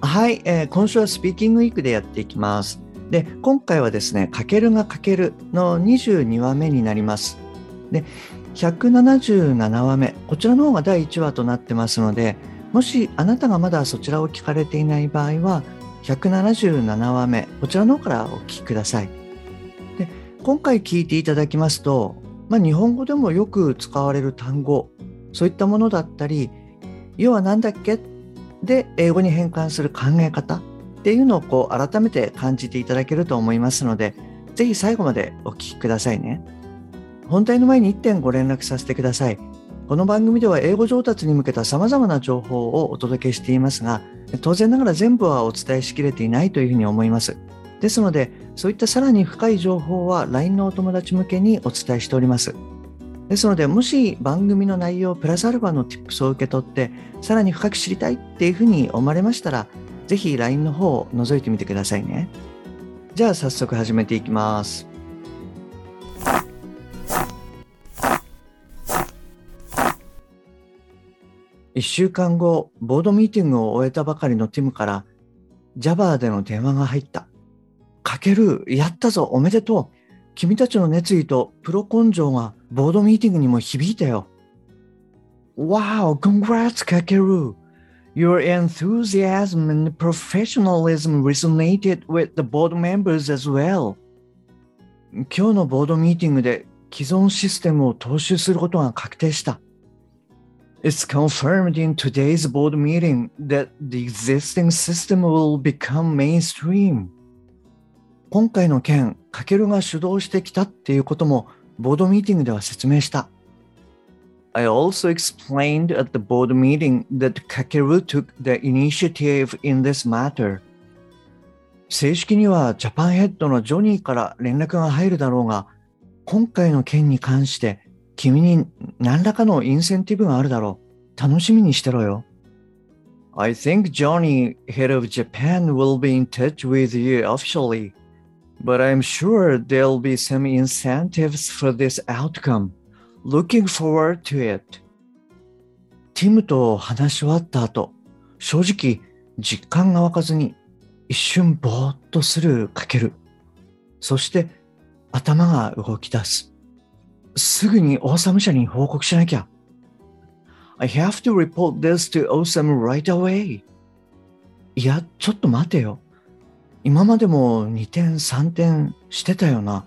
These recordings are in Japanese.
はい、えー、今週はスピーキングウィークでやっていきます。で今回はですね「かけるがかける」の22話目になります。で177話目。こちらの方が第1話となってますのでもしあなたがまだそちらを聞かれていない場合は177話目。こちらの方からお聞きください。で今回聞いていただきますと、まあ、日本語でもよく使われる単語そういったものだったり要は何だっけで英語に変換する考え方っていうのをこう改めて感じていただけると思いますので、ぜひ最後までお聞きくださいね。本題の前に1点ご連絡させてください。この番組では英語上達に向けた様々な情報をお届けしていますが、当然ながら全部はお伝えしきれていないというふうに思います。ですので、そういったさらに深い情報は LINE のお友達向けにお伝えしております。ですので、もし番組の内容プラスアルファの Tips を受け取って、さらに深く知りたいっていうふうに思われましたら、ぜひ LINE の方を覗いてみてくださいね。じゃあ早速始めていきます。1週間後、ボードミーティングを終えたばかりのティムから、Java での電話が入った。かける、やったぞ、おめでとう。君たちの熱意とプロ根性がボードミーティングにも響いたよ。Wow, congrats, かける。Your enthusiasm and professionalism resonated with the board members as well. 今日のボードミーティングで既存システムを踏襲することが確定した。It's confirmed in today's board meeting that the existing system will become mainstream. 今回の件、かけるが主導してきたっていうこともボードミーティングでは説明した。I also explained at the board meeting that Kakeru took the initiative in this matter. 正式にはジャパンヘッドのジョニーから連絡が入るだろうが、今回の件に関して君に何らかのインセンティブがあるだろう。楽しみにしてろよ。I think Johnny, head of Japan, will be in touch with you officially, but I'm sure there'll be some incentives for this outcome. looking forward to it. ティムと話し終わった後、正直実感が湧かずに一瞬ぼーっとするかける。そして頭が動き出す。すぐにオーサム社に報告しなきゃ。I have to report this to Osam right away. いや、ちょっと待てよ。今までも2点3点してたよな。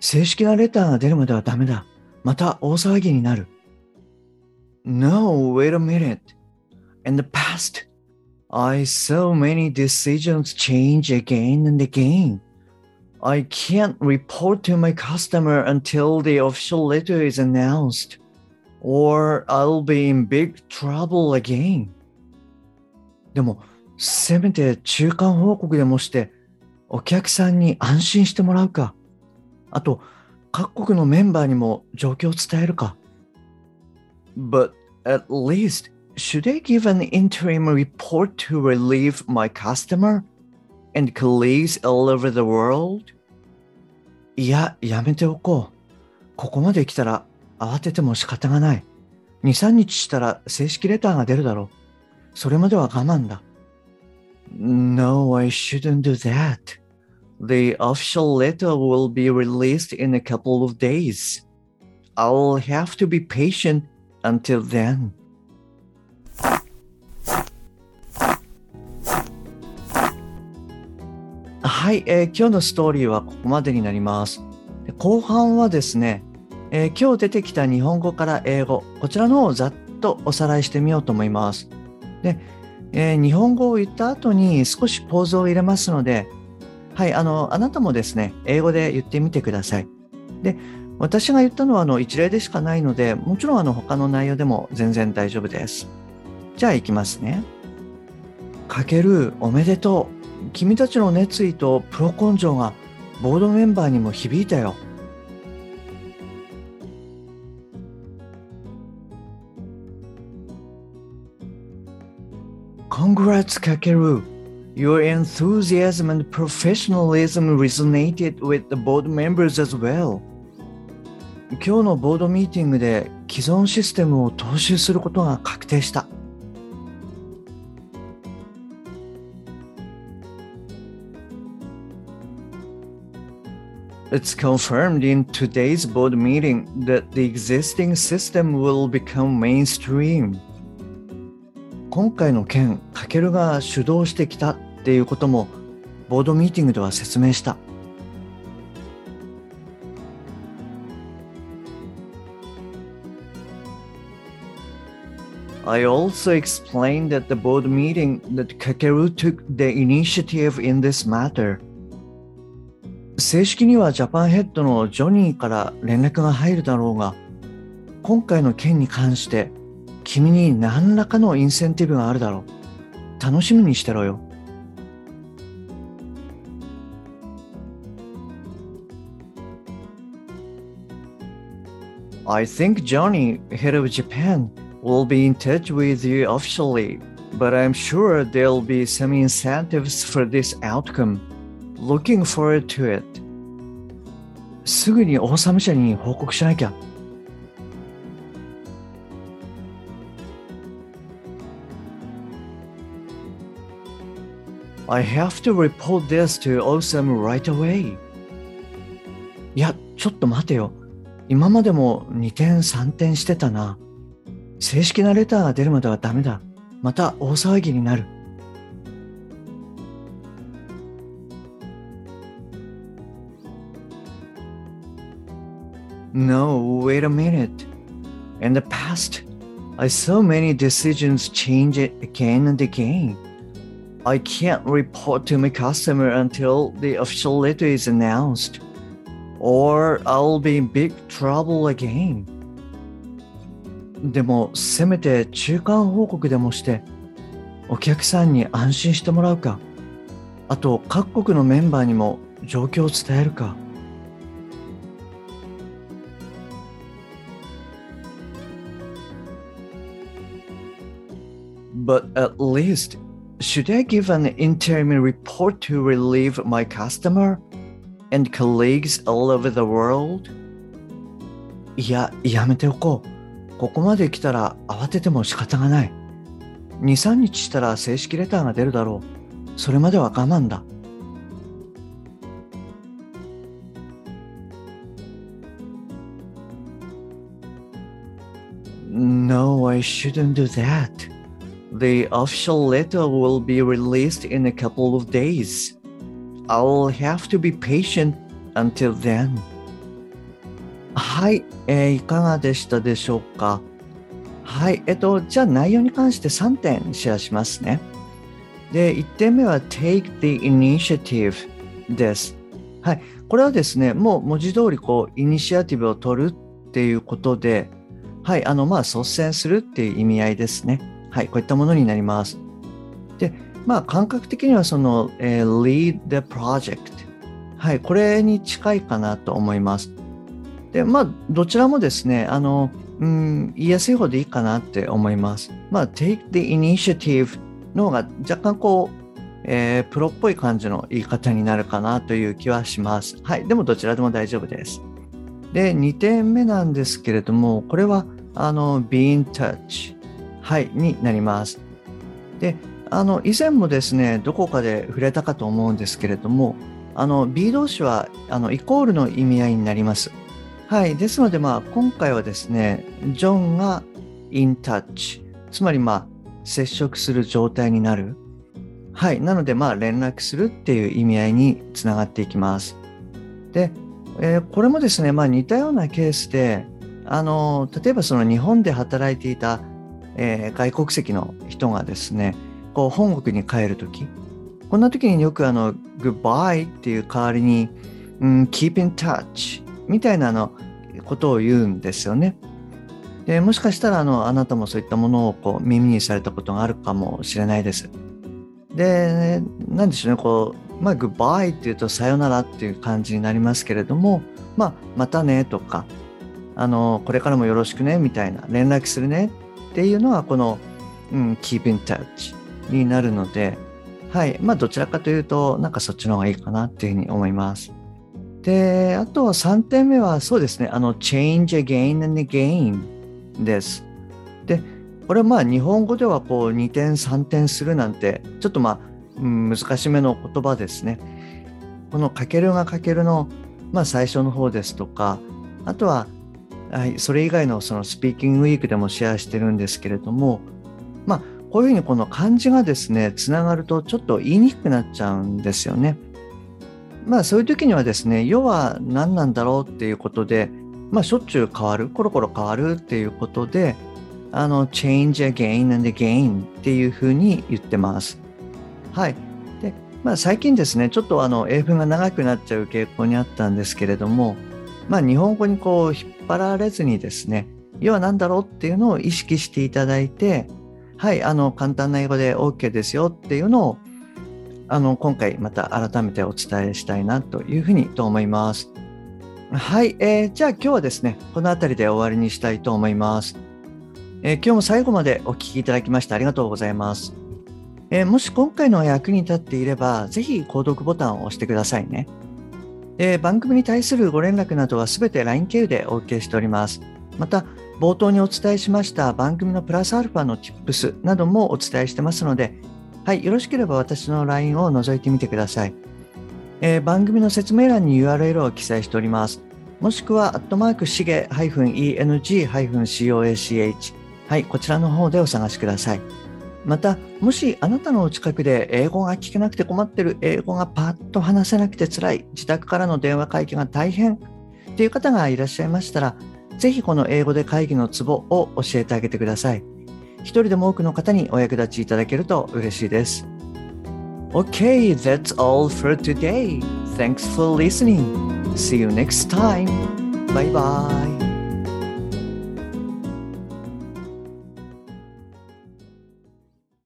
正式なレターが出るまではダメだ。また大騒ぎになる。No, wait a minute. In the past, I saw many decisions change again and again. I can't report to my customer until the official letter is announced, or I'll be in big trouble again. でも、 せめて中間報告でもして、お客さんに安心してもらうか。あと、各国のメンバーにも状況を伝えるか。But at least, should I give an interim report to relieve my customer and colleagues all over the world? いや、やめておこう。ここまで来たら慌てても仕方がない。2、3日したら正式レターが出るだろう。それまでは我慢だ。No, I shouldn't do that. The official letter will be released in a couple of days. I'll have to be patient until then. はい、えー、今日のストーリーはここまでになります。後半はですね、えー、今日出てきた日本語から英語、こちらの方をざっとおさらいしてみようと思います。で、えー、日本語を言った後に少しポーズを入れますので、はい、あの、あなたもですね、英語で言ってみてください。で、私が言ったのはあの一例でしかないので、もちろんあの他の内容でも全然大丈夫です。じゃあ行きますね。かけるおめでとう。君たちの熱意とプロ根性がボードメンバーにも響いたよ。Congrats, Kakeru! Your enthusiasm and professionalism resonated with the board members as well. 今日のボードミーティングで既存システムを踏襲することが確定した。It's confirmed in today's board meeting that the existing system will become mainstream. 今回の件、タケルが主導してきたっていうこともボードミーティングでは説明した。I also explained at the board meeting that Kakeru took the initiative in this matter. 正式にはジャパンヘッドのジョニーから連絡が入るだろうが、今回の件に関して君に何らかのインセンティブがあるだろう。楽しみにしてろよ。I think Johnny, head of Japan, will be in touch with you officially, but I'm sure there'll be some incentives for this outcome. Looking forward to it. すぐにオーサム社に報告しなきゃ。 I have to report this to Awesome right away. いや、ちょっと待てよ。今までも2点3点してたな。正式なレターが出るまではダメだ。また大騒ぎになる。No, wait a minute. In the past, I saw many decisions change again and again. I can't report to my customer until the official letter is announced, or I'll be in big trouble again. でも、せめて中間報告でもして、お客さんに安心してもらうか、あと各国のメンバーにも状況を伝えるか。But at least should I give an interim report to relieve my customer and colleagues all over the world? いや、やめておこう。ここまで来たら慌てても仕方がない。2、3日したら正式レターが出るだろう。それまでは我慢だ。No, I shouldn't do that. The official letter will be released in a couple of days. I'll have to be patient until then. はい、えー、いかがでしたでしょうか？はい、えっと、じゃあ内容に関して3点シェアしますね。で、1点目は take the initiative です。はい、これはですね、もう文字通りこう、イニシアティブを取るっていうことで、はい、あの、まあ、率先するっていう意味合いですね。はい、こういったものになります。で、まあ、感覚的にはその、えー、lead the project。はい、これに近いかなと思います。で、まあ、どちらもですね、あの、うん、言いやすい方でいいかなって思います。まあ、take the initiative の方が若干こう、えー、プロっぽい感じの言い方になるかなという気はします。はい。でもどちらでも大丈夫です。で、2点目なんですけれども、これは、あの、be in touch。はい、になります。で、あの、以前もですね、どこかで触れたかと思うんですけれども、あの、B 動詞は、あの、イコールの意味合いになります。はい。ですので、まあ、今回はですね、ジョンが in touch。つまり、まあ、接触する状態になる。はい。なので、まあ、連絡するっていう意味合いにつながっていきます。で、えー、これもですね、まあ、似たようなケースで、あの、例えばその日本で働いていたえー、外国籍の人がですね、こう本国に帰るとき、こんな時によくあの、goodbye っていう代わりに、うん、keep in touch みたいなのことを言うんですよね。でもしかしたらあのあなたもそういったものをこう耳にされたことがあるかもしれないです。で、なんでしょうね、こう、まあ、グッバイっていうとさよならっていう感じになりますけれども、まあ、またねとか、あの、これからもよろしくねみたいな、連絡するねっていうのは、この、うん、keep in touch になるので、はい。まあ、どちらかというと、なんかそっちの方がいいかなっていうふうに思います。で、あと3点目は、そうですね、あの、change again and again です。で、これはまあ、日本語ではこう、2点、3点するなんて、ちょっとまあ、うん、難しめの言葉ですね。このかけるがかけるの、まあ、最初の方ですとか、あとは、はい、それ以外のそのスピーキングウィークでもシェアしてるんですけれども、まあ、こういうふうにこの漢字がですね、つながるとちょっと言いにくくなっちゃうんですよね。まあそういう時にはですね、要は何なんだろうっていうことで、まあしょっちゅう変わる、コロコロ変わるっていうことで、あの、change again and again っていうふうに言ってます。はい。で、まあ最近ですね、ちょっとあの英文が長くなっちゃう傾向にあったんですけれども、まあ日本語にこう引っ張られずにですね、要は何だろうっていうのを意識していただいて、はい、あの、簡単な英語で OK ですよっていうのを、あの、今回また改めてお伝えしたいなというふうにと思います。はい、えー、じゃあ今日はですね、この辺りで終わりにしたいと思います。えー、今日も最後までお聴きいただきましてありがとうございます。えー、もし今回の役に立っていれば、ぜひ購読ボタンを押してくださいね。で番組に対するご連絡などはすべて LINE 経由でお受けしております。また、冒頭にお伝えしました番組のプラスアルファの Tips などもお伝えしてますので、はい、よろしければ私の LINE を覗いてみてください。えー、番組の説明欄に URL を記載しております。もしくは、アットマークしげ -eng-coach。はい、こちらの方でお探しください。また、もしあなたのお近くで英語が聞けなくて困ってる、英語がパッと話せなくて辛い、自宅からの電話会議が大変っていう方がいらっしゃいましたら、ぜひこの英語で会議のツボを教えてあげてください。一人でも多くの方にお役立ちいただけると嬉しいです。Okay, that's all for today. Thanks for listening. See you next time. Bye bye.